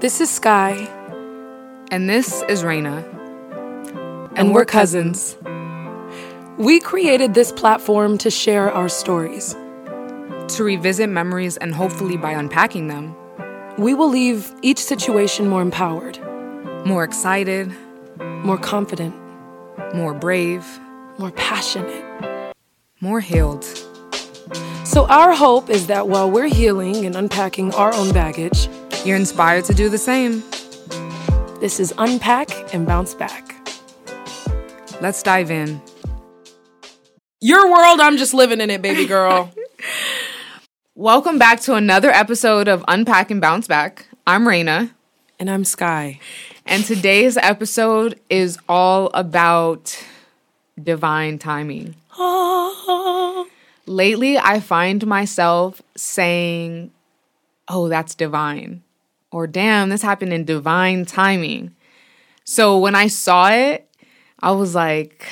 This is Skye, And this is Reyna. and, we're cousins. We created this platform to share our stories. To revisit memories and hopefully by unpacking them, We will leave each situation more empowered, more excited, more confident, more brave, more passionate. more healed. So, our hope is that while we're healing and unpacking our own baggage, You're inspired to do the same. this is Unpack and Bounce Back. Let's dive in. Your world, I'm just living in it, baby girl. Welcome back to another episode of Unpack and Bounce Back. I'm Reyna, and I'm Skye. and today's episode is all about divine timing. Ah. Lately, I find myself saying, Oh, that's divine. Or, damn, this happened in divine timing. So when I saw it, I was like,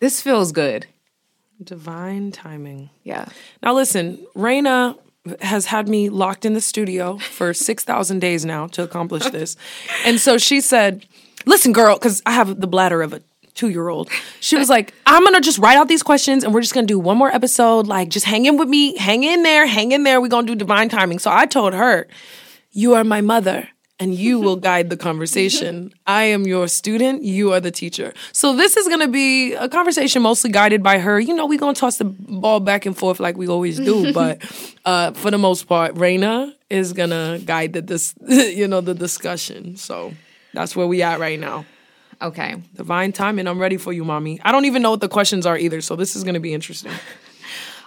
This feels good. Divine timing. Yeah. Now, listen, Reyna has had me locked in the studio for 6,000 days now to accomplish this. And so she said, Listen, girl, because I have the bladder of a two year old. She was like, I'm to just write out these questions and we're just to do one more episode. Like, just hang in with me, hang in there, hang in there. We're to do divine timing. So I told her, You are my mother. And you will guide the conversation. I am your student. You are the teacher. So this is gonna be a conversation mostly guided by her. You know, we're gonna toss the ball back and forth like we always do, but uh, for the most part, Reyna is gonna guide the dis- you know the discussion. So that's where we at right now. Okay. Divine timing. I'm ready for you, mommy. I don't even know what the questions are either, so this is gonna be interesting.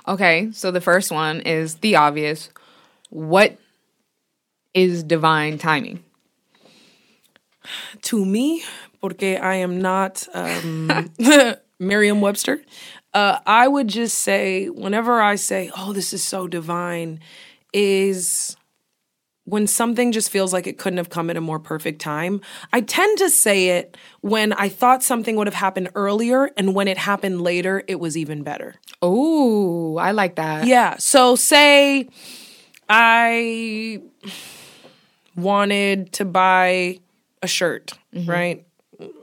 Okay. So the first one is the obvious. What is divine timing? to me, porque I am not um, Merriam Webster, uh, I would just say, whenever I say, oh, this is so divine, is when something just feels like it couldn't have come at a more perfect time. I tend to say it when I thought something would have happened earlier, and when it happened later, it was even better. Oh, I like that. Yeah. So say I wanted to buy a shirt, mm-hmm. right?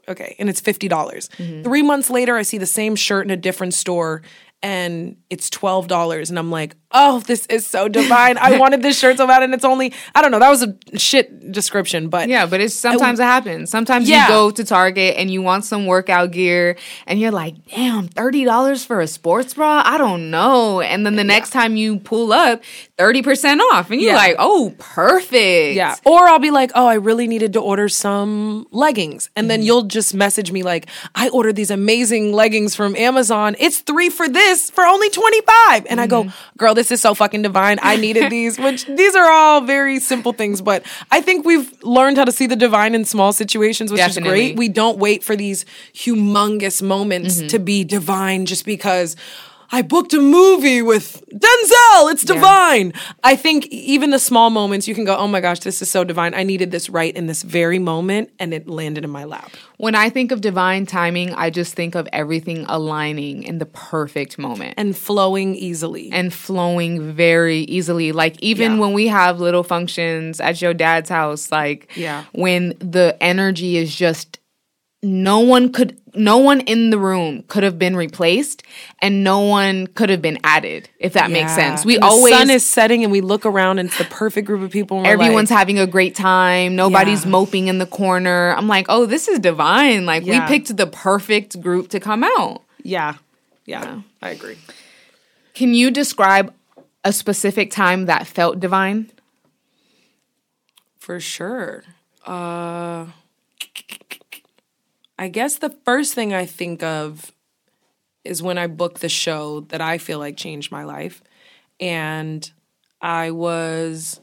Okay, and it's fifty dollars. Mm-hmm. Three months later, I see the same shirt in a different store, and it's twelve dollars, and I'm like, "Oh, this is so divine! I wanted this shirt so bad, and it's only I don't know. That was a shit description, but Yeah, but it's sometimes it happens. Sometimes Yeah. you go to Target and you want some workout gear and you're like, damn, $30 for a sports bra? I don't know. And then the next time you pull up, 30% off. And you're Yeah. like, oh, perfect. Yeah. Or I'll be like, oh, I really needed to order some leggings. And then mm-hmm. you'll just message me like, I ordered these amazing leggings from Amazon. It's three for this for only 25. And I go, mm-hmm. girl, this is so fucking divine. I needed these, which these are all very simple things. But I think we've learned how to see the divine in small situations, which is great. We don't wait for these humongous moments mm-hmm. to be divine just because. I booked a movie with Denzel. It's divine. I think even the small moments, you can go, oh my gosh, this is so divine. I needed this right in this very moment, and it landed in my lap. When I think of divine timing, I just think of everything aligning in the perfect moment. And flowing easily. and flowing very easily. Like even Yeah. when we have little functions at your dad's house, like Yeah. when the energy is just no one could no one in the room could have been replaced and no one could have been added if that makes sense we always sun is setting, and we look around, and it's the perfect group of people. Everyone's like, having a great time nobody's Yeah. moping in the corner i'm like oh this is divine like Yeah. we picked the perfect group to come out yeah, yeah, I agree. can you describe a specific time that felt divine For sure. Uh, I guess the first thing I think of is when I booked the show that I feel like changed my life. And I was,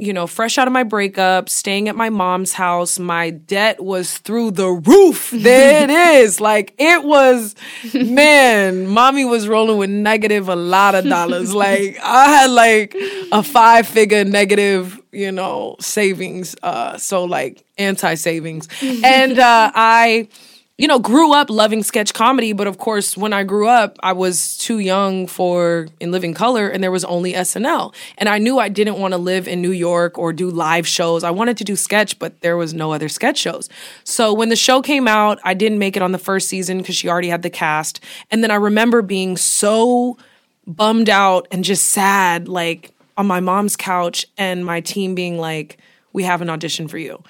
you know, fresh out of my breakup, staying at my mom's house. My debt was through the roof. There it is. Like it was, man, mommy was rolling with negative a lot of dollars. Like I had like a five figure negative, you know, savings. Uh, so like anti savings. and uh, I, you know, grew up loving sketch comedy, but of course, when I grew up, I was too young for In Living Color and there was only SNL. And I knew I didn't want to live in New York or do live shows. I wanted to do sketch, but there was no other sketch shows. So when the show came out, I didn't make it on the first season because she already had the cast. And then I remember being so bummed out and just sad, like on my mom's couch, and my team being like, We have an audition for you.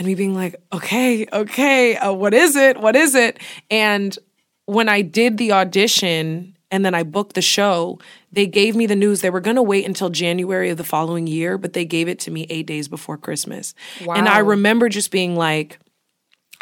And me being like, Okay, okay, uh, what is it? What is it? And when I did the audition and then I booked the show, they gave me the news they were going to wait until January of the following year, but they gave it to me eight days before Christmas. And I remember just being like,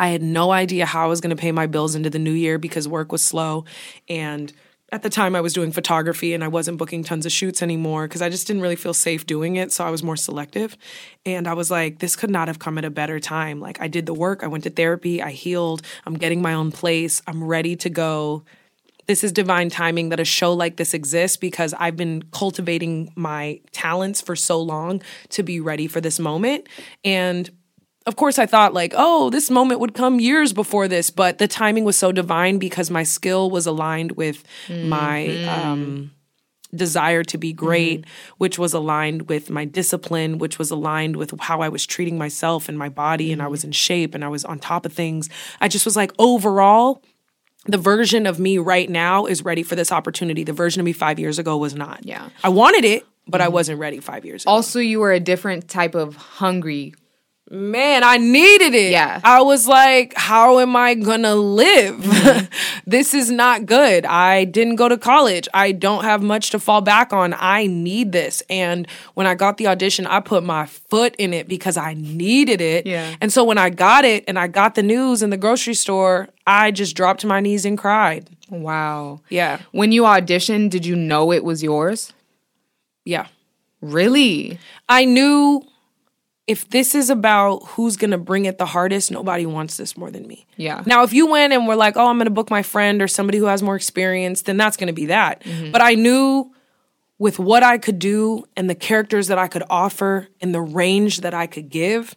I had no idea how I was going to pay my bills into the new year because work was slow. And at the time, I was doing photography and I wasn't booking tons of shoots anymore because I just didn't really feel safe doing it. So I was more selective. And I was like, this could not have come at a better time. Like, I did the work, I went to therapy, I healed, I'm getting my own place, I'm ready to go this is divine timing that a show like this exists because I've been cultivating my talents for so long to be ready for this moment. And of course, I thought, like, oh, this moment would come years before this, but the timing was so divine because my skill was aligned with my. Mm-hmm. Um, desire to be great, mm-hmm. which was aligned with my discipline, which was aligned with how I was treating myself and my body, and I was in shape and I was on top of things. I just was like, overall, the version of me right now is ready for this opportunity. The version of me five years ago was not. Yeah. I wanted it, but I mm-hmm. wasn't ready five years ago. Also, you were a different type of hungry. Man, I needed it. Yeah. I was like, how am I gonna live? Mm-hmm. this is not good. I didn't go to college. I don't have much to fall back on. I need this. And when I got the audition, I put my foot in it because I needed it. Yeah. And so when I got it and I got the news in the grocery store, I just dropped to my knees and cried. Wow. Yeah. When you auditioned, did you know it was yours? Yeah. Really? I knew if this is about who's gonna bring it the hardest, nobody wants this more than me. Yeah. Now, if you went and were like, oh, I'm gonna book my friend or somebody who has more experience, then that's gonna be that. Mm-hmm. But I knew with what I could do and the characters that I could offer and the range that I could give,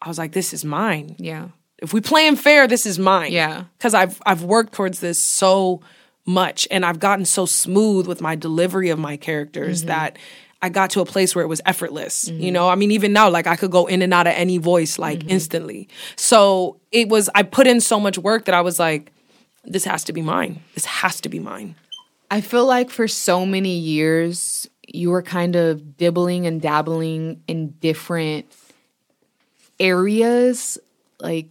I was like, this is mine. Yeah. If we playing fair, this is mine. Yeah. Because I've I've worked towards this so much and I've gotten so smooth with my delivery of my characters Mm-hmm. that I got to a place where it was effortless. You know, I mean, even now, like I could go in and out of any voice like Mm-hmm. instantly. So it was I put in so much work that I was like, this has to be mine. This has to be mine. I feel like for so many years, you were kind of dibbling and dabbling in different areas. Like,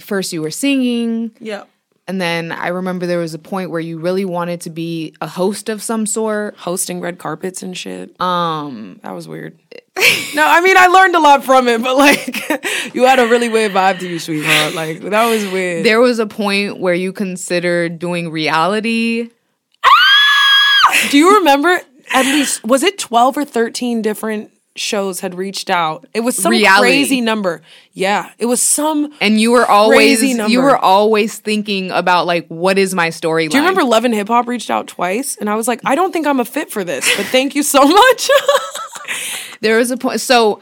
first you were singing, Yeah. And then I remember there was a point where you really wanted to be a host of some sort. Hosting red carpets and shit. Um, that was weird. no, I mean I learned a lot from it, but like you had a really weird vibe to you, sweetheart. Like that was weird. There was a point where you considered doing reality. Do you remember at least was it 12 or 13 different shows had reached out? It was some Reality. crazy number. Yeah, it was some And you were always Crazy number. you were always thinking about like what is my story. Do you remember Love and Hip Hop reached out twice and I was like, I don't think I'm a fit for this, but thank you so much. There was a point. So,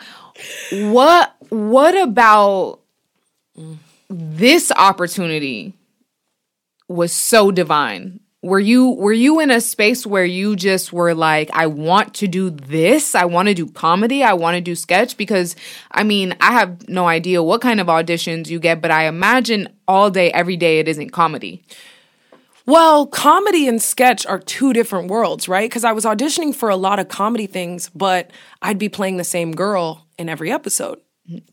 what what about this opportunity was so divine? Were you were you in a space where you just were like, I want to do this. I want to do comedy. I want to do sketch because I mean, I have no idea what kind of auditions you get, but I imagine all day, every day, it isn't comedy. Well, comedy and sketch are two different worlds, right? Because I was auditioning for a lot of comedy things, but I'd be playing the same girl in every episode.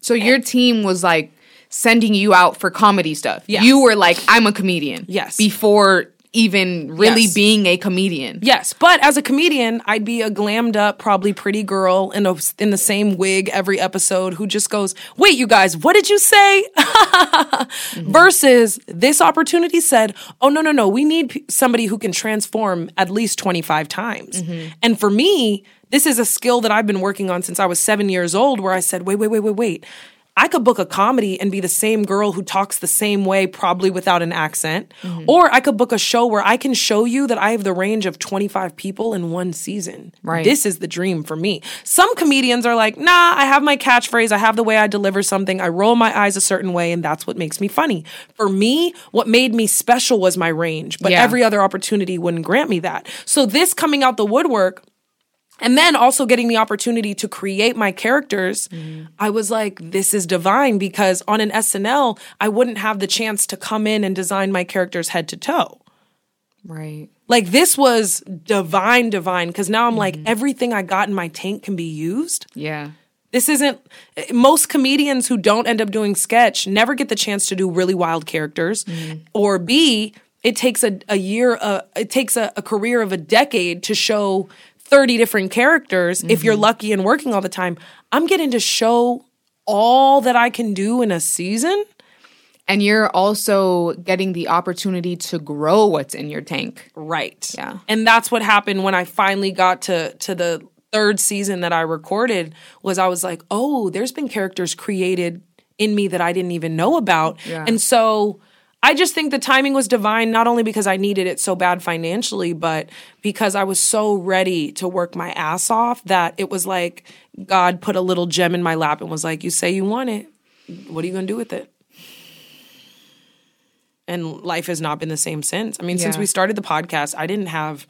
So your team was like sending you out for comedy stuff. Yeah. You were like, I'm a comedian. Yes. Before even really Yes. being a comedian. Yes, but as a comedian, I'd be a glammed up, probably pretty girl in a, in the same wig every episode who just goes, "Wait, you guys, what did you say?" Mm-hmm. Versus this opportunity said, "Oh no, no, no, we need p- somebody who can transform at least 25 times." Mm-hmm. And for me, this is a skill that I've been working on since I was 7 years old where I said, "Wait, wait, wait, wait, wait. I could book a comedy and be the same girl who talks the same way, probably without an accent. Mm-hmm. Or I could book a show where I can show you that I have the range of 25 people in one season. Right. This is the dream for me. Some comedians are like, nah, I have my catchphrase, I have the way I deliver something, I roll my eyes a certain way, and that's what makes me funny. For me, what made me special was my range, but Yeah. every other opportunity wouldn't grant me that. So this coming out the woodwork, and then also getting the opportunity to create my characters, I was like, this is divine because on an SNL, I wouldn't have the chance to come in and design my characters head to toe. Right. Like this was divine, divine, because now I'm like, everything I got in my tank can be used. Yeah. This isn't most comedians who don't end up doing sketch never get the chance to do really wild characters. Or B, it takes a, a year, uh, it takes a, a career of a decade to show 30 different characters if you're mm-hmm. lucky and working all the time. I'm getting to show all that I can do in a season. And you're also getting the opportunity to grow what's in your tank. Right. Yeah. And that's what happened when I finally got to to the third season that I recorded was I was like, "Oh, there's been characters created in me that I didn't even know about." Yeah. And so I just think the timing was divine not only because I needed it so bad financially, but because I was so ready to work my ass off that it was like God put a little gem in my lap and was like, "You say you want it. What are you going to do with it?" and life has not been the same since. I mean, since we started the podcast, I didn't have,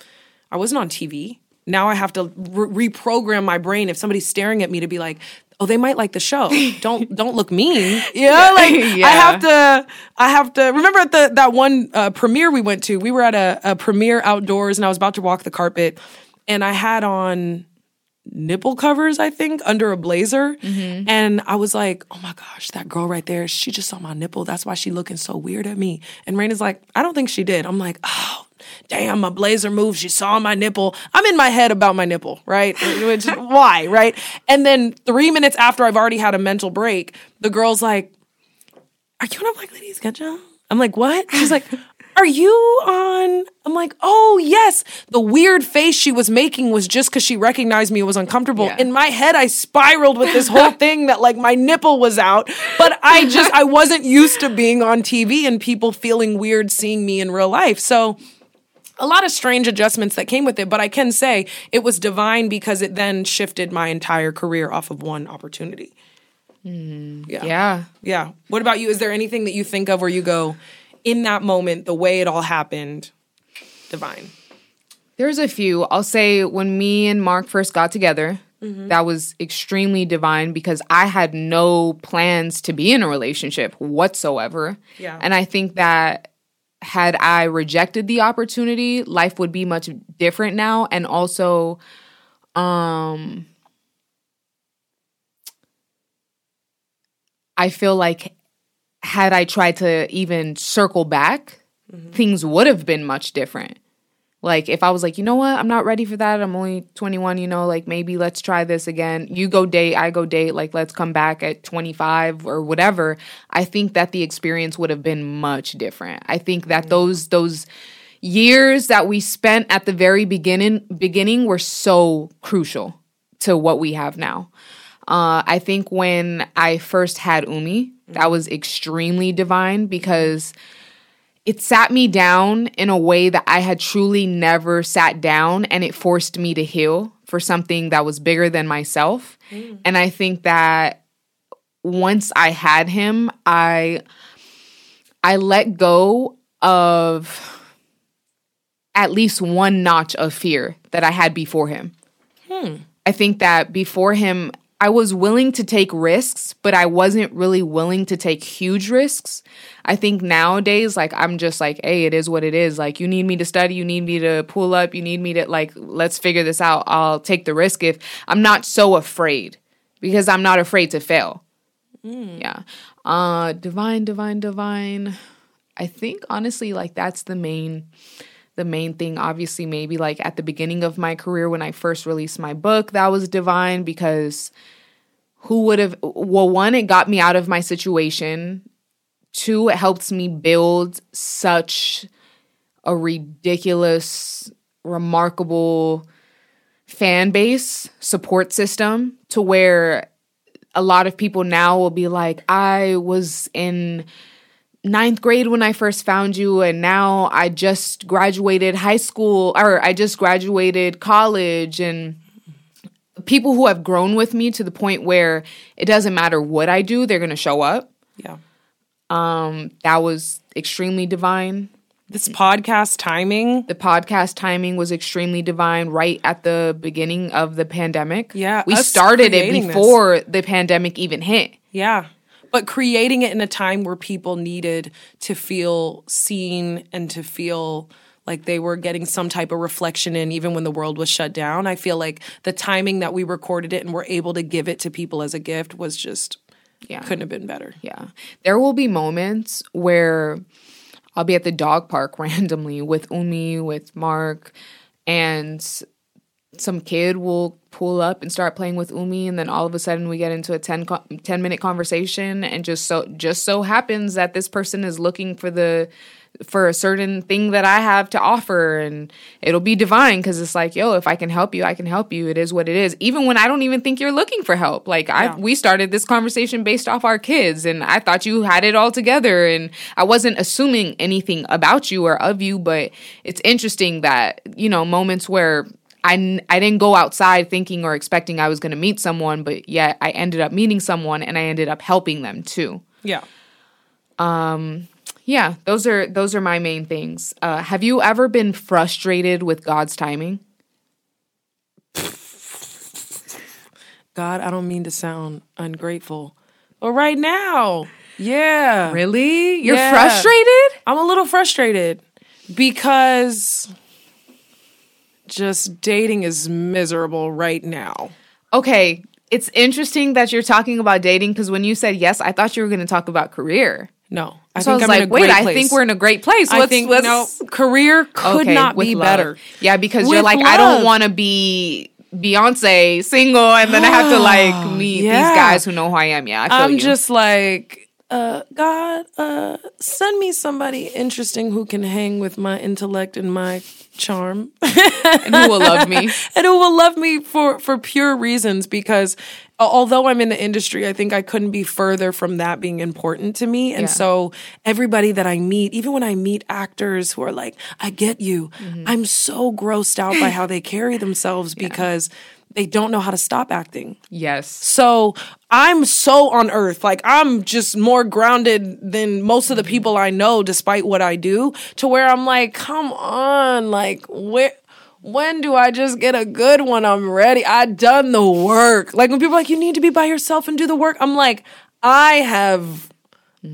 I wasn't on TV. Now I have to re- reprogram my brain if somebody's staring at me to be like, oh, they might like the show. Don't don't look mean. You know, like Yeah. I have to, I have to remember at the that one uh, premiere we went to. We were at a, a premiere outdoors, and I was about to walk the carpet, and I had on nipple covers, I think, under a blazer. And I was like, oh my gosh, that girl right there, she just saw my nipple. That's why she looking so weird at me. And Rain is like, I don't think she did. I'm like, oh, damn, my blazer moved. She saw my nipple. I'm in my head about my nipple, right? Which, why, right? And then three minutes after I've already had a mental break, the girl's like, are you on a Black Lady Sketch Show? I'm like, what? She's like, are you on? I'm like, oh, yes. The weird face she was making was just because she recognized me. It was uncomfortable. Yeah. In my head, I spiraled with this whole thing that like my nipple was out. But I just, I wasn't used to being on TV and people feeling weird seeing me in real life. So, a lot of strange adjustments that came with it, but I can say it was divine because it then shifted my entire career off of one opportunity. Mm, yeah. Yeah. Yeah. What about you? Is there anything that you think of where you go, in that moment, the way it all happened, divine? There's a few. I'll say when me and Mark first got together, mm-hmm. that was extremely divine because I had no plans to be in a relationship whatsoever. Yeah. And I think that had I rejected the opportunity, life would be much different now. And also, um, I feel like had I tried to even circle back, things would have been much different. Like if I was like, you know what, I'm not ready for that. I'm only 21, you know, like maybe let's try this again. You go date, I go date, like let's come back at 25 or whatever. I think that the experience would have been much different. I think that those those years that we spent at the very beginning beginning were so crucial to what we have now. Uh, I think when I first had Umi, that was extremely divine because it sat me down in a way that I had truly never sat down and it forced me to heal for something that was bigger than myself. Mm. And I think that once I had him, I I let go of at least one notch of fear that I had before him. Hmm. I think that before him, I was willing to take risks, but I wasn't really willing to take huge risks. I think nowadays, like, I'm just like, hey, it is what it is. Like, you need me to study, you need me to pull up, you need me to, like, let's figure this out. I'll take the risk if I'm not so afraid because I'm not afraid to fail. Yeah. Uh, divine, divine, divine. I think honestly, like, that's the main the main thing obviously maybe like at the beginning of my career when i first released my book that was divine because who would have well one it got me out of my situation. Two it helps me build such a ridiculous remarkable fan base support system to where a lot of people now will be like, I was in ninth grade when I first found you, and now I just graduated high school or I just graduated college. And people who have grown with me to the point where it doesn't matter what I do, they're going to show up. Yeah. Um, that was extremely divine. This podcast timing. The podcast timing was extremely divine right at the beginning of the pandemic. Yeah, We started it creating this. before the pandemic even hit. Yeah. But creating it in a time where people needed to feel seen and to feel like they were getting some type of reflection in, even when the world was shut down. I feel like the timing that we recorded it and were able to give it to people as a gift was just, Yeah. couldn't have been better. Yeah. There will be moments where I'll be at the dog park randomly with Umi, with Mark, and some kid will pull up and start playing with Umi and then all of a sudden we get into a 10, co- 10 minute conversation and just so just so happens that this person is looking for the for a certain thing that I have to offer and it'll be divine because it's like yo if I can help you I can help you. It is what it is. Even when I don't even think you're looking for help. Like I we started this conversation based off our kids and I thought you had it all together and I wasn't assuming anything about you or of you but it's interesting that you know moments where I, n- I didn't go outside thinking or expecting I was going to meet someone but yet I ended up meeting someone and I ended up helping them too Yeah. Um yeah those are those are my main things uh, have you ever been frustrated with God's timing God, I don't mean to sound ungrateful, but right now, yeah. really you're Yeah. frustrated I'm a little frustrated because just dating is miserable right now. Okay, it's interesting that you're talking about dating because when you said yes, I thought you were going to talk about career. No, I So I was I'm like, wait, great I think we're in a great place. I What's- think what's- no career could Okay, not be love. better. Yeah, because With you're like, I don't want to be Beyonce single and then I have to like meet Yeah. these guys who know who I am. Yeah, I you. just like, uh, God, uh, send me somebody interesting who can hang with my intellect and my charm. and who will love me. and who will love me for for pure reasons because although I'm in the industry, I think I couldn't be further from that being important to me. And Yeah. so everybody that I meet, even when I meet actors who are like, I get you, Mm-hmm. I'm so grossed out by how they carry themselves because they don't know how to stop acting. Yes. So I'm so on earth. Like I'm just more grounded than most of the people I know, despite what I do, to where I'm like, come on, like where when do I just get a good one? I'm ready. I done the work. Like when people are like, you need to be by yourself and do the work. I'm like, I have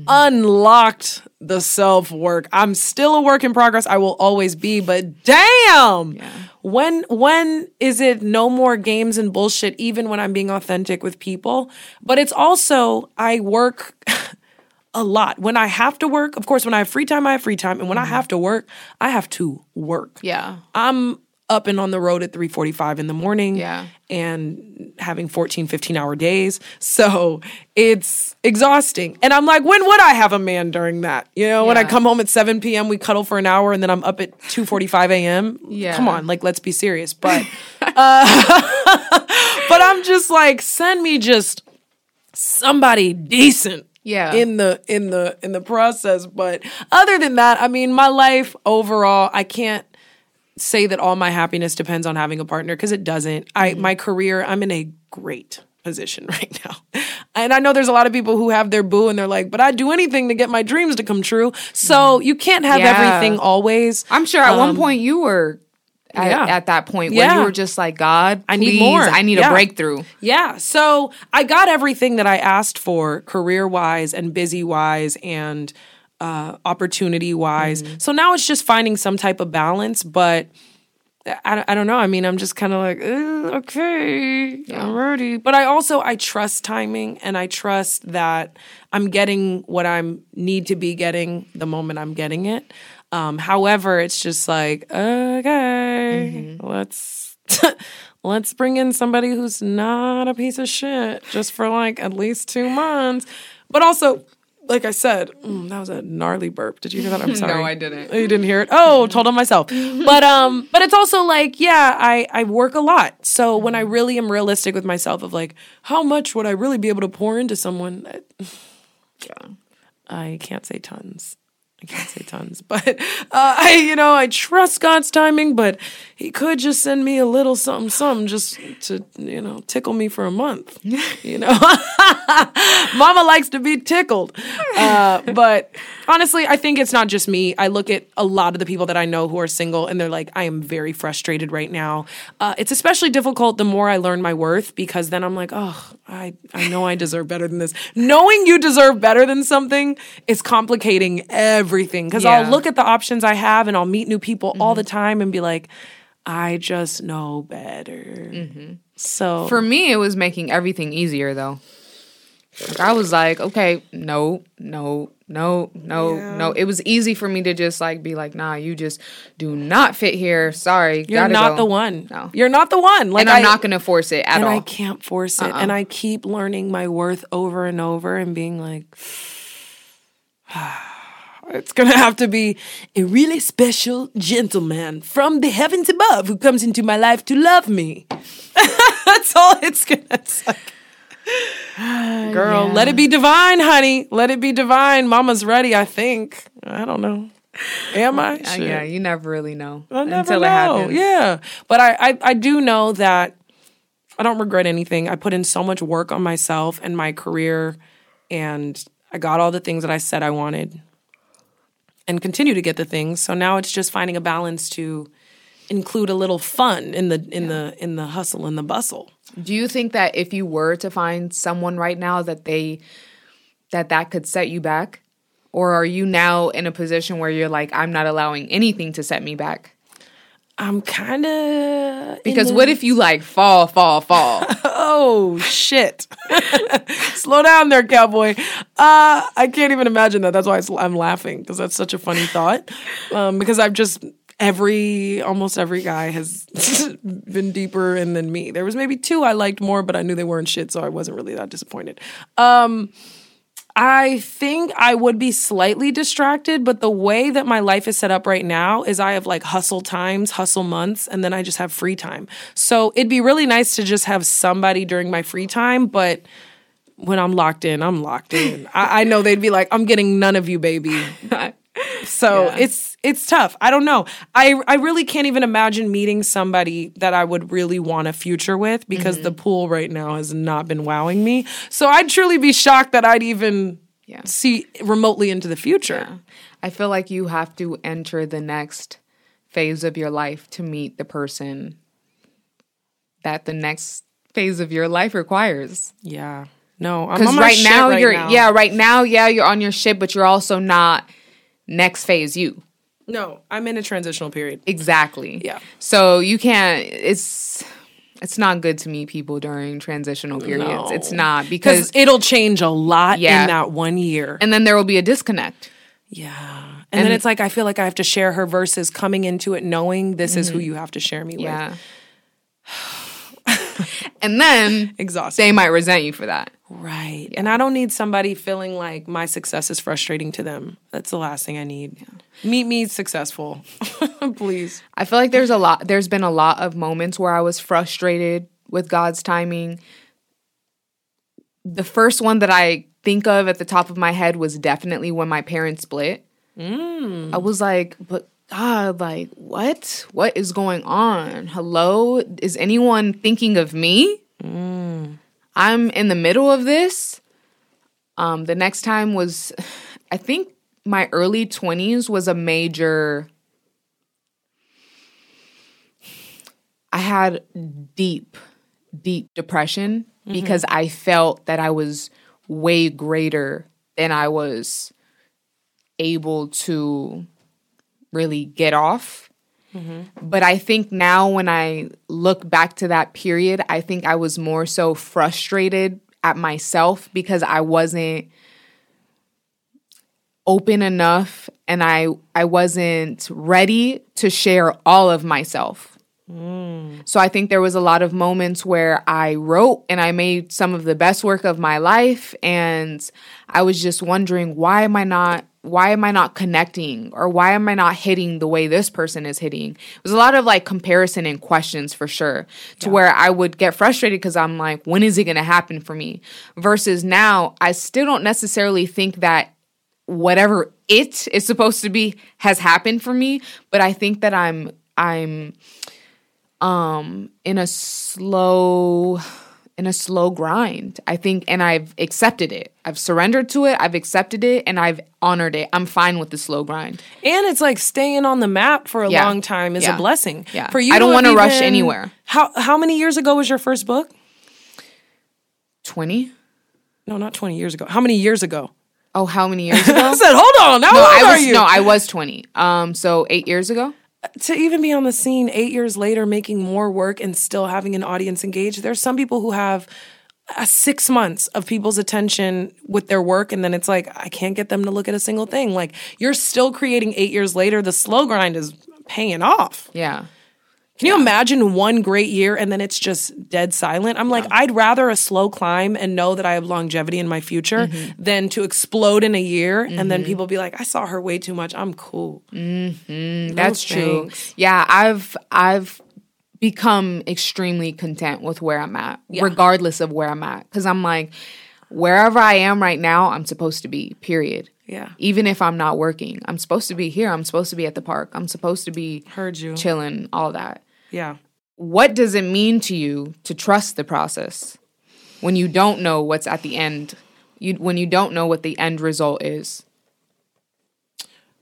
unlocked the self work. I'm still a work in progress. I will always be, but damn. When when is it no more games and bullshit even when I'm being authentic with people? But it's also I work a lot. When I have to work, of course when I have free time, I have free time, and when I mm-hmm. have to work, I have to work. Yeah. I'm up and on the road at 3:45 in the morning Yeah. and having 14 15 hour days. So, it's exhausting. And I'm like, when would I have a man during that? You know, when I come home at 7 p.m., we cuddle for an hour and then I'm up at 2:45 a.m. Yeah. Come on, like let's be serious. But uh, but I'm just like send me just somebody decent Yeah. in the in the in the process but other than that i mean my life overall i can't say that all my happiness depends on having a partner because it doesn't i my career i'm in a great position right now and i know there's a lot of people who have their boo and they're like but i'd do anything to get my dreams to come true so you can't have Yeah. everything always I'm sure at one Um, point you were at, yeah. at that point where you were just like, God, I need more. I need Yeah. a breakthrough. Yeah. So I got everything that I asked for career wise and busy wise and uh, opportunity wise. Mm-hmm. So now it's just finding some type of balance. But I, don't- I don't know. I mean, I'm just kind of like, "Eh, okay, I'm ready. But I also, I trust timing and I trust that I'm getting what I need to be getting the moment I'm getting it. Um, however, it's just like, okay, let's let's bring in somebody who's not a piece of shit just for like at least two months. But also, like I said, mm, that was a gnarly burp. Did you hear that? I'm sorry. No, I didn't. You didn't hear it? Oh, told on myself. But um, but it's also like, yeah, I I work a lot. So when I really am realistic with myself of like, how much would I really be able to pour into someone? I- Yeah. I can't say tons. I can't say tons, but uh, I, you know, I trust God's timing. But He could just send me a little something, something, just to, you know, tickle me for a month. You know, Mama likes to be tickled. Uh, but honestly, I think it's not just me. I look at a lot of the people that I know who are single, and they're like, I am very frustrated right now. Uh, it's especially difficult the more I learn my worth because then I'm like, oh, I, I know I deserve better than this. Knowing you deserve better than something is complicating everything because Yeah. I'll look at the options I have and I'll meet new people all the time and be like, I just know better. Mm-hmm. So For me, it was making everything easier though. Like, I was like, okay, no, no, no, no, Yeah. no. It was easy for me to just like be like, nah, you just do not fit here. Sorry, you're not go. the one. No. You're not the one. Like and I'm I- not gonna force it at and all. I can't force it. Uh-uh. And I keep learning my worth over and over and being like, it's going to have to be a really special gentleman from the heavens above who comes into my life to love me. That's all it's going to like. Girl, let it be divine, honey. Let it be divine. Mama's ready, I think. I don't know. Am I? Uh, yeah, you never really know I never until know. it happens. Yeah, but I, I I do know that I don't regret anything. I put in so much work on myself and my career, and I got all the things that I said I wanted, and continue to get the things. So now it's just finding a balance to include a little fun in the in the in the hustle and the bustle. Do you think that if you were to find someone right now that they that that could set you back? Or are you now in a position where you're like I'm not allowing anything to set me back? I'm kind of Because what if you like fall fall fall? Oh shit! Slow down there, cowboy. Uh, I can't even imagine that. That's why I'm laughing because that's such a funny thought. Um, because I've just every almost every guy has been deeper in than me. There was maybe two I liked more, but I knew they weren't shit, so I wasn't really that disappointed. Um, I think I would be slightly distracted, but the way that my life is set up right now is I have like hustle times, hustle months, and then I just have free time. So it'd be really nice to just have somebody during my free time, but when I'm locked in, I'm locked in. I, I know they'd be like, I'm getting none of you, baby. So Yeah. it's it's tough. I don't know. I I really can't even imagine meeting somebody that I would really want a future with because Mm-hmm. the pool right now has not been wowing me. So I'd truly be shocked that I'd even Yeah. see remotely into the future. I feel like you have to enter the next phase of your life to meet the person that the next phase of your life requires. Yeah. No, I'm on right now right you're now. yeah, right now, yeah, you're on your shit, but you're also not next phase you. No, I'm in a transitional period. Exactly. Yeah. So you can't it's it's not good to meet people during transitional periods. No. It's not Because it'll change a lot Yeah. in that one year. and then there will be a disconnect. yeah. And, then it's like I feel like I have to share her versus coming into it knowing this is who mm-hmm. you have to share me with. Yeah. and then Exhausting. they might resent you for that. Right. And I don't need somebody feeling like my success is frustrating to them. That's the last thing I need. Meet me successful. Please. I feel like there's a lot there's been a lot of moments where I was frustrated with God's timing. The first one that I think of at the top of my head was definitely when my parents split. Mm. I was like, but God, like, what? What is going on? Hello? Is anyone thinking of me? I'm in the middle of this. Um, the next time was, I think my early 20s was a major I had deep, deep depression because I felt that I was way greater than I was able to really get off. Mm-hmm. But I think now when I look back to that period, I think I was more so frustrated at myself because I wasn't open enough and I I wasn't ready to share all of myself Mm. So I think there was a lot of moments where I wrote and I made some of the best work of my life and I was just wondering why am I not why am I not connecting or why am I not hitting the way this person is hitting? It was a lot of like comparison and questions for sure to yeah. where I would get frustrated because I'm like, when is it going to happen for me? Versus now, I still don't necessarily think that whatever it is supposed to be has happened for me, but I think that I'm, I'm, um, in a slow, in a slow grind. I think, and I've accepted it. I've surrendered to it. I've accepted it, and I've honored it. I'm fine with the slow grind. And it's like staying on the map for a yeah. long time is yeah. a blessing. Yeah. For you, I don't want to rush anywhere. How how many years ago was your first book? Twenty. No, not twenty years ago. How many years ago? Oh, how many years ago? I said, hold on. How no, old I was, are you? No, I was twenty. Um, so eight years ago to even be on the scene eight years later, making more work and still having an audience engaged, there's some people who have uh, six months of people's attention with their work, and then it's like, I can't get them to look at a single thing. Like, you're still creating eight years later. The slow grind is paying off. Yeah. Can you imagine one great year and then it's just dead silent? I'm like. I'd rather a slow climb and know that I have longevity in my future mm-hmm. than to explode in a year mm-hmm. and then mm-hmm. people be like, I saw her way too much. I'm cool. Mm-hmm. That's thanks. true. Yeah, I've I've become extremely content with where I'm at, yeah. regardless of where I'm at, because I'm like, wherever I am right now, I'm supposed to be. Period. Yeah. Even if I'm not working, I'm supposed to be here. I'm supposed to be at the park. I'm supposed to be heard you chilling. All that. Yeah. What does it mean to you to trust the process when you don't know what's at the end? You when you don't know what the end result is?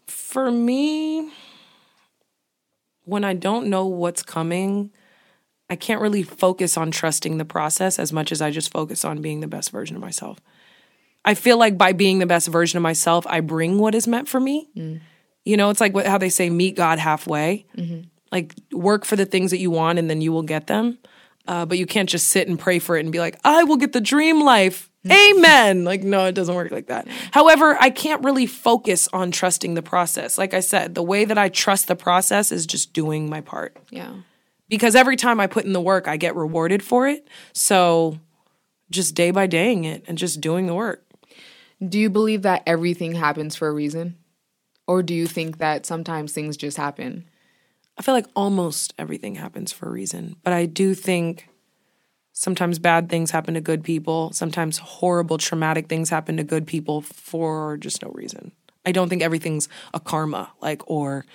For me, when I don't know what's coming, I can't really focus on trusting the process as much as I just focus on being the best version of myself. I feel like by being the best version of myself, I bring what is meant for me. Mm. You know, it's like what, how they say, meet God halfway. Mm-hmm like work for the things that you want and then you will get them. Uh, but you can't just sit and pray for it and be like, I will get the dream life. Amen. like, no, it doesn't work like that. However, I can't really focus on trusting the process. Like I said, the way that I trust the process is just doing my part. Yeah. Because every time I put in the work, I get rewarded for it. So just day by daying it and just doing the work. Do you believe that everything happens for a reason? Or do you think that sometimes things just happen? I feel like almost everything happens for a reason, but I do think sometimes bad things happen to good people. Sometimes horrible, traumatic things happen to good people for just no reason. I don't think everything's a karma, like, or,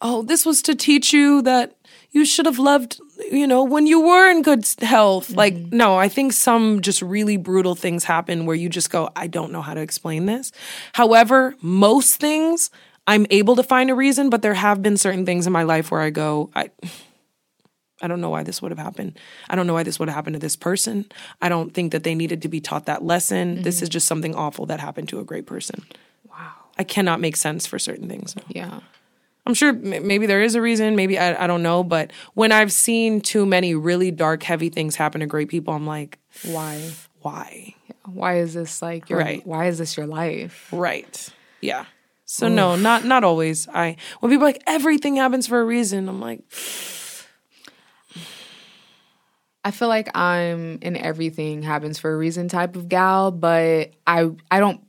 oh, this was to teach you that you should have loved, you know, when you were in good health. Mm-hmm. Like, no, I think some just really brutal things happen where you just go, I don't know how to explain this. However, most things I'm able to find a reason, but there have been certain things in my life where I go, I I don't know why this would have happened. I don't know why this would have happened to this person. I don't think that they needed to be taught that lesson. Mm-hmm. This is just something awful that happened to a great person. Wow. I cannot make sense for certain things. Yeah. I'm sure maybe there is a reason, maybe I, I don't know, but when I've seen too many really dark, heavy things happen to great people, I'm like, why? Why? Why is this like your, right? Why is this your life? Right. Yeah. So Oof. no, not not always. I when people are like everything happens for a reason, I'm like I feel like I'm an everything happens for a reason type of gal, but I I don't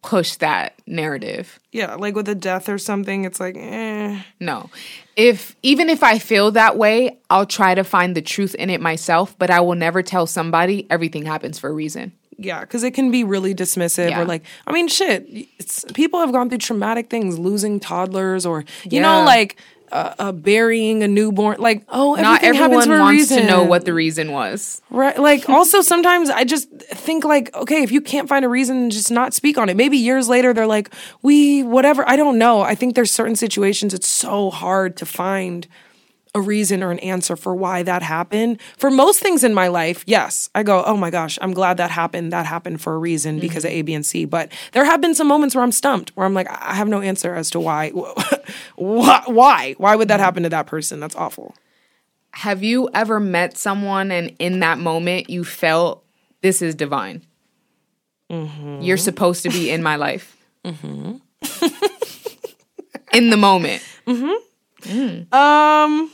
push that narrative. Yeah, like with a death or something, it's like, eh. No. If even if I feel that way, I'll try to find the truth in it myself, but I will never tell somebody everything happens for a reason yeah, because it can be really dismissive yeah. or like, I mean, shit. People have gone through traumatic things, losing toddlers, or you yeah. know, like uh, uh, burying a newborn. Like, oh, not everyone wants to know what the reason was, right? Like, also sometimes I just think like, okay, if you can't find a reason, just not speak on it. Maybe years later they're like, we whatever. I don't know. I think there's certain situations it's so hard to find a reason or an answer for why that happened. For most things in my life, yes, I go, oh my gosh, I'm glad that happened. That happened for a reason because mm-hmm. of A, B, and C. But there have been some moments where I'm stumped, where I'm like, I have no answer as to why. why? Why would that mm-hmm. happen to that person? That's awful. Have you ever met someone and in that moment you felt this is divine? Mm-hmm. You're supposed to be in my life. Mm-hmm. in the moment. Mm-hmm. Mm. Um,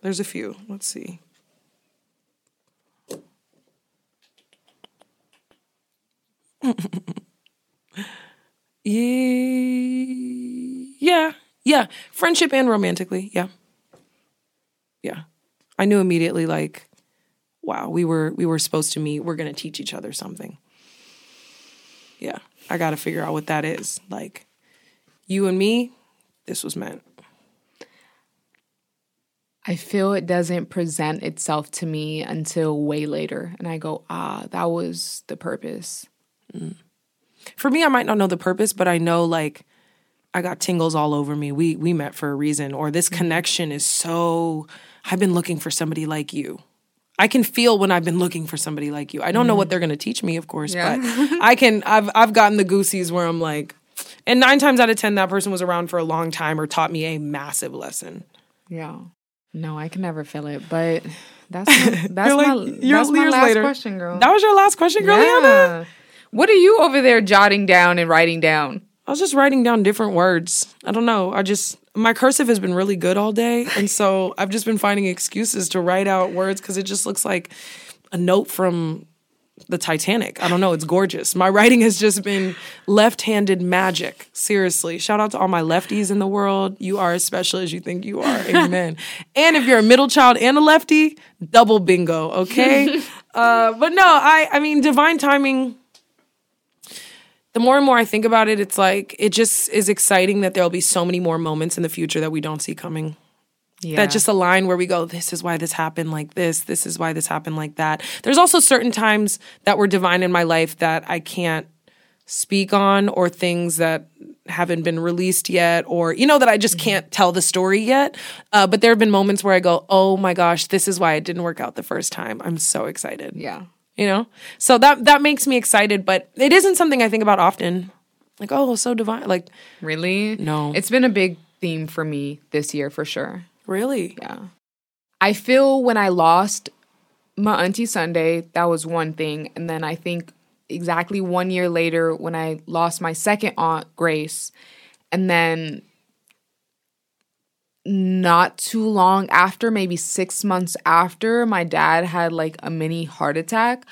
There's a few. Let's see. yeah, yeah. Friendship and romantically, yeah, yeah. I knew immediately, like, wow, we were we were supposed to meet. We're gonna teach each other something. Yeah, I got to figure out what that is. Like, you and me, this was meant. I feel it doesn't present itself to me until way later. And I go, ah, that was the purpose. Mm. For me, I might not know the purpose, but I know like I got tingles all over me. We we met for a reason, or this mm-hmm. connection is so. I've been looking for somebody like you. I can feel when I've been looking for somebody like you. I don't know what mm-hmm. they're going to teach me, of course, Yeah. but I can. I've I've gotten the goosies where I'm like, and nine times out of ten, that person was around for a long time or taught me a massive lesson. Yeah. No, I can never feel it, but that's my, that's like- my, that's my last later. question, girl. That was your last question, girl. Liana? yeah. What are you over there jotting down and writing down? I was just writing down different words. I don't know. I just my cursive has been really good all day, and so I've just been finding excuses to write out words because it just looks like a note from the Titanic. I don't know. It's gorgeous. My writing has just been left-handed magic. Seriously, shout out to all my lefties in the world. You are as special as you think you are. Amen. and if you're a middle child and a lefty, double bingo. Okay. uh, but no, I I mean divine timing the more and more I think about it, it's like it just is exciting that there'll be so many more moments in the future that we don't see coming. Yeah. That just align where we go, this is why this happened like this, this is why this happened like that. There's also certain times that were divine in my life that I can't speak on or things that haven't been released yet or you know that I just can't tell the story yet. Uh, but there have been moments where I go, "Oh my gosh, this is why it didn't work out the first time." I'm so excited yeah. you know so that that makes me excited but it isn't something i think about often like oh so divine like Really? No. It's been a big theme for me this year for sure. Really Yeah. I feel when I lost my auntie Sunday, that was one thing. And then I think exactly one year later when I lost my second aunt, Grace, and then not too long after, maybe six months after, my dad had like a mini heart attack.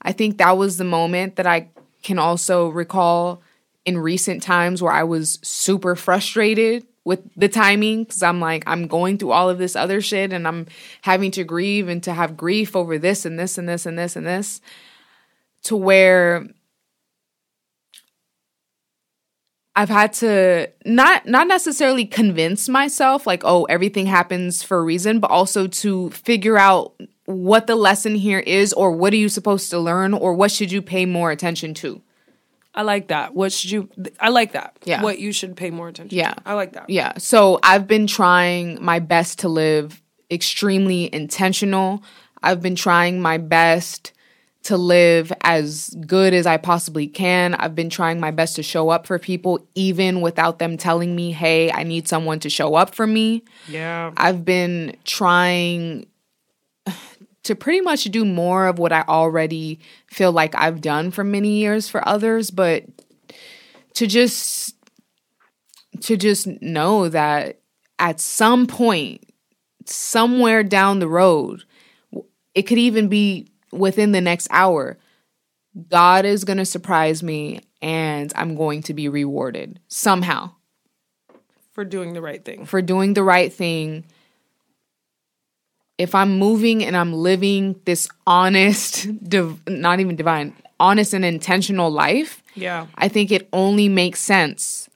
I think that was the moment that I can also recall in recent times where I was super frustrated with the timing because I'm like, I'm going through all of this other shit and I'm having to grieve and to have grief over this and this and this and this and this to where I've had to not not necessarily convince myself like oh everything happens for a reason but also to figure out what the lesson here is or what are you supposed to learn or what should you pay more attention to. I like that what should you i like that Yeah. what you should pay more attention Yeah. to. i like that Yeah. So I've been trying my best to live extremely intentional. I've been trying my best to live as good as I possibly can. I've been trying my best to show up for people even without them telling me, "Hey, I need someone to show up for me." yeah I've been trying to pretty much do more of what I already feel like I've done for many years for others, but to just to just know that at some point somewhere down the road it could even be within the next hour God is going to surprise me and I'm going to be rewarded somehow for doing the right thing for doing the right thing. If I'm moving and I'm living this honest, div- not even divine, honest and intentional life, yeah I think it only makes sense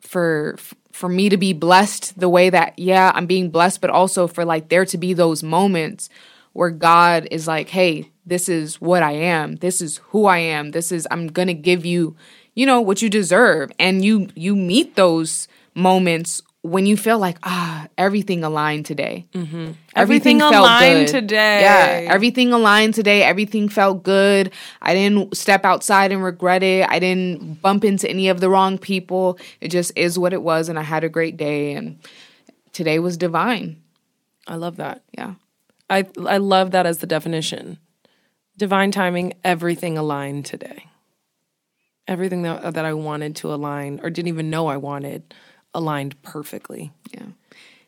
for for me to be blessed the way that yeah, I'm being blessed, but also for like there to be those moments where God is like, "Hey, this is what I am. This is who I am. This is I'm going to give you, you know, what you deserve." And you you meet those moments when you feel like, "Ah, everything aligned today." Mm-hmm. Everything aligned today. Yeah, everything aligned today. Everything felt good. I didn't step outside and regret it. I didn't bump into any of the wrong people. It just is what it was, and I had a great day. And today was divine. i love that Yeah. i i love that as the definition divine timing everything aligned today everything that, that i wanted to align or didn't even know i wanted aligned perfectly Yeah.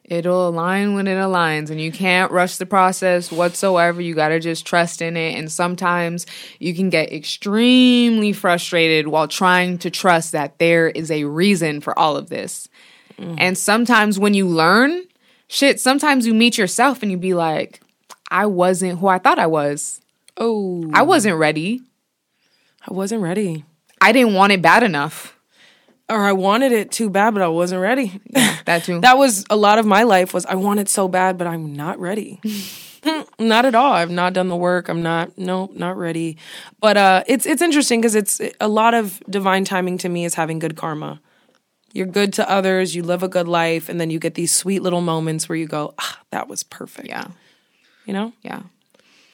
It'll align when it aligns, and you can't rush the process whatsoever. You got to just trust in it. And sometimes you can get extremely frustrated while trying to trust that there is a reason for all of this. Mm. And sometimes when you learn, shit, sometimes you meet yourself and you be like, I wasn't who I thought I was. Oh, I wasn't ready. I wasn't ready. I didn't want it bad enough. Or I wanted it too bad, but I wasn't ready. That too. that was a lot of my life was I want it so bad, but I'm not ready. not at all. I've not done the work. I'm not no, not ready. But uh it's it's interesting because it's a lot of divine timing to me is having good karma. You're good to others, you live a good life, and then you get these sweet little moments where you go, ah, that was perfect. yeah. You know? Yeah.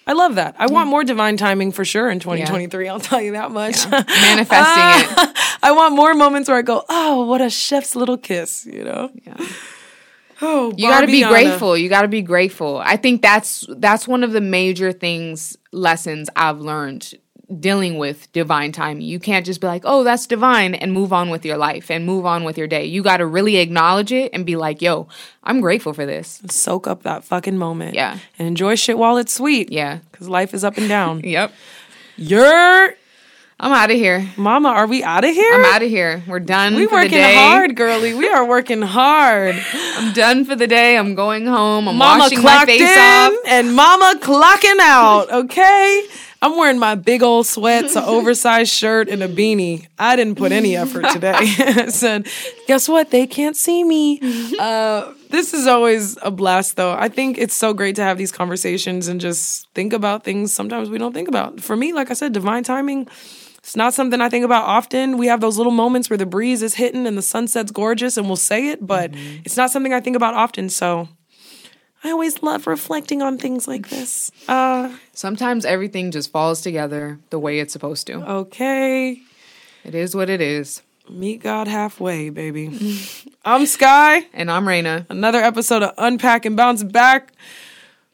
I love that. I want mm. more divine timing for sure in 2023. I'll tell you that much. Manifesting it. I want more moments where I go, oh, what a chef's little kiss, you know? Yeah. Oh, You got to be grateful. You got to be grateful. I think that's that's one of the major things lessons I've learned dealing with divine timing. You can't just be like, "Oh, that's divine" and move on with your life and move on with your day. You got to really acknowledge it and be like, "Yo, I'm grateful for this." Soak up that fucking moment. Yeah. And enjoy shit while it's sweet. Yeah. Because life is up and down. Yep. You're, I'm out of here. mama, are we out of here? I'm out of here. We're done We working the day. hard, girly. We are working hard. I'm done for the day. I'm going home. I'm Mama washing my face in off. and mama clocking out. Okay. I'm wearing my big old sweats, an oversized shirt, and a beanie. I didn't put any effort today. I said, guess what? They can't see me. Uh, this is always a blast, though. I think it's so great to have these conversations and just think about things sometimes we don't think about. For me, like I said, divine timing. It's not something I think about often. We have those little moments where the breeze is hitting and the sunset's gorgeous and we'll say it, but it's not something I think about often. So I always love reflecting on things like this. Uh, Sometimes everything just falls together the way it's supposed to. okay. It is what it is. Meet God halfway, baby. I'm Skye. And I'm Reyna. Another episode of Unpack and Bounce Back.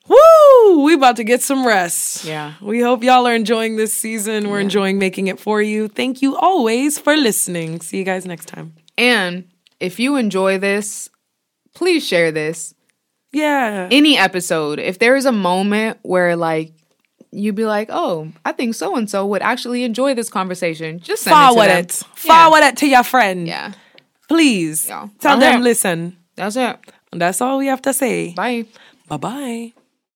Woo! We about to get some rest. Yeah. We hope y'all are enjoying this season. We're enjoying making it for you. Thank you always for listening. See you guys next time. And if you enjoy this, please share this. Yeah. Any episode. If there is a moment where like you'd be like, oh, I think so and so would actually enjoy this conversation, just send Forward it. it. To them. Forward it to your friend. Yeah. Please. Yeah. Tell Okay. them, listen. That's it. And that's all we have to say. Bye. Bye bye.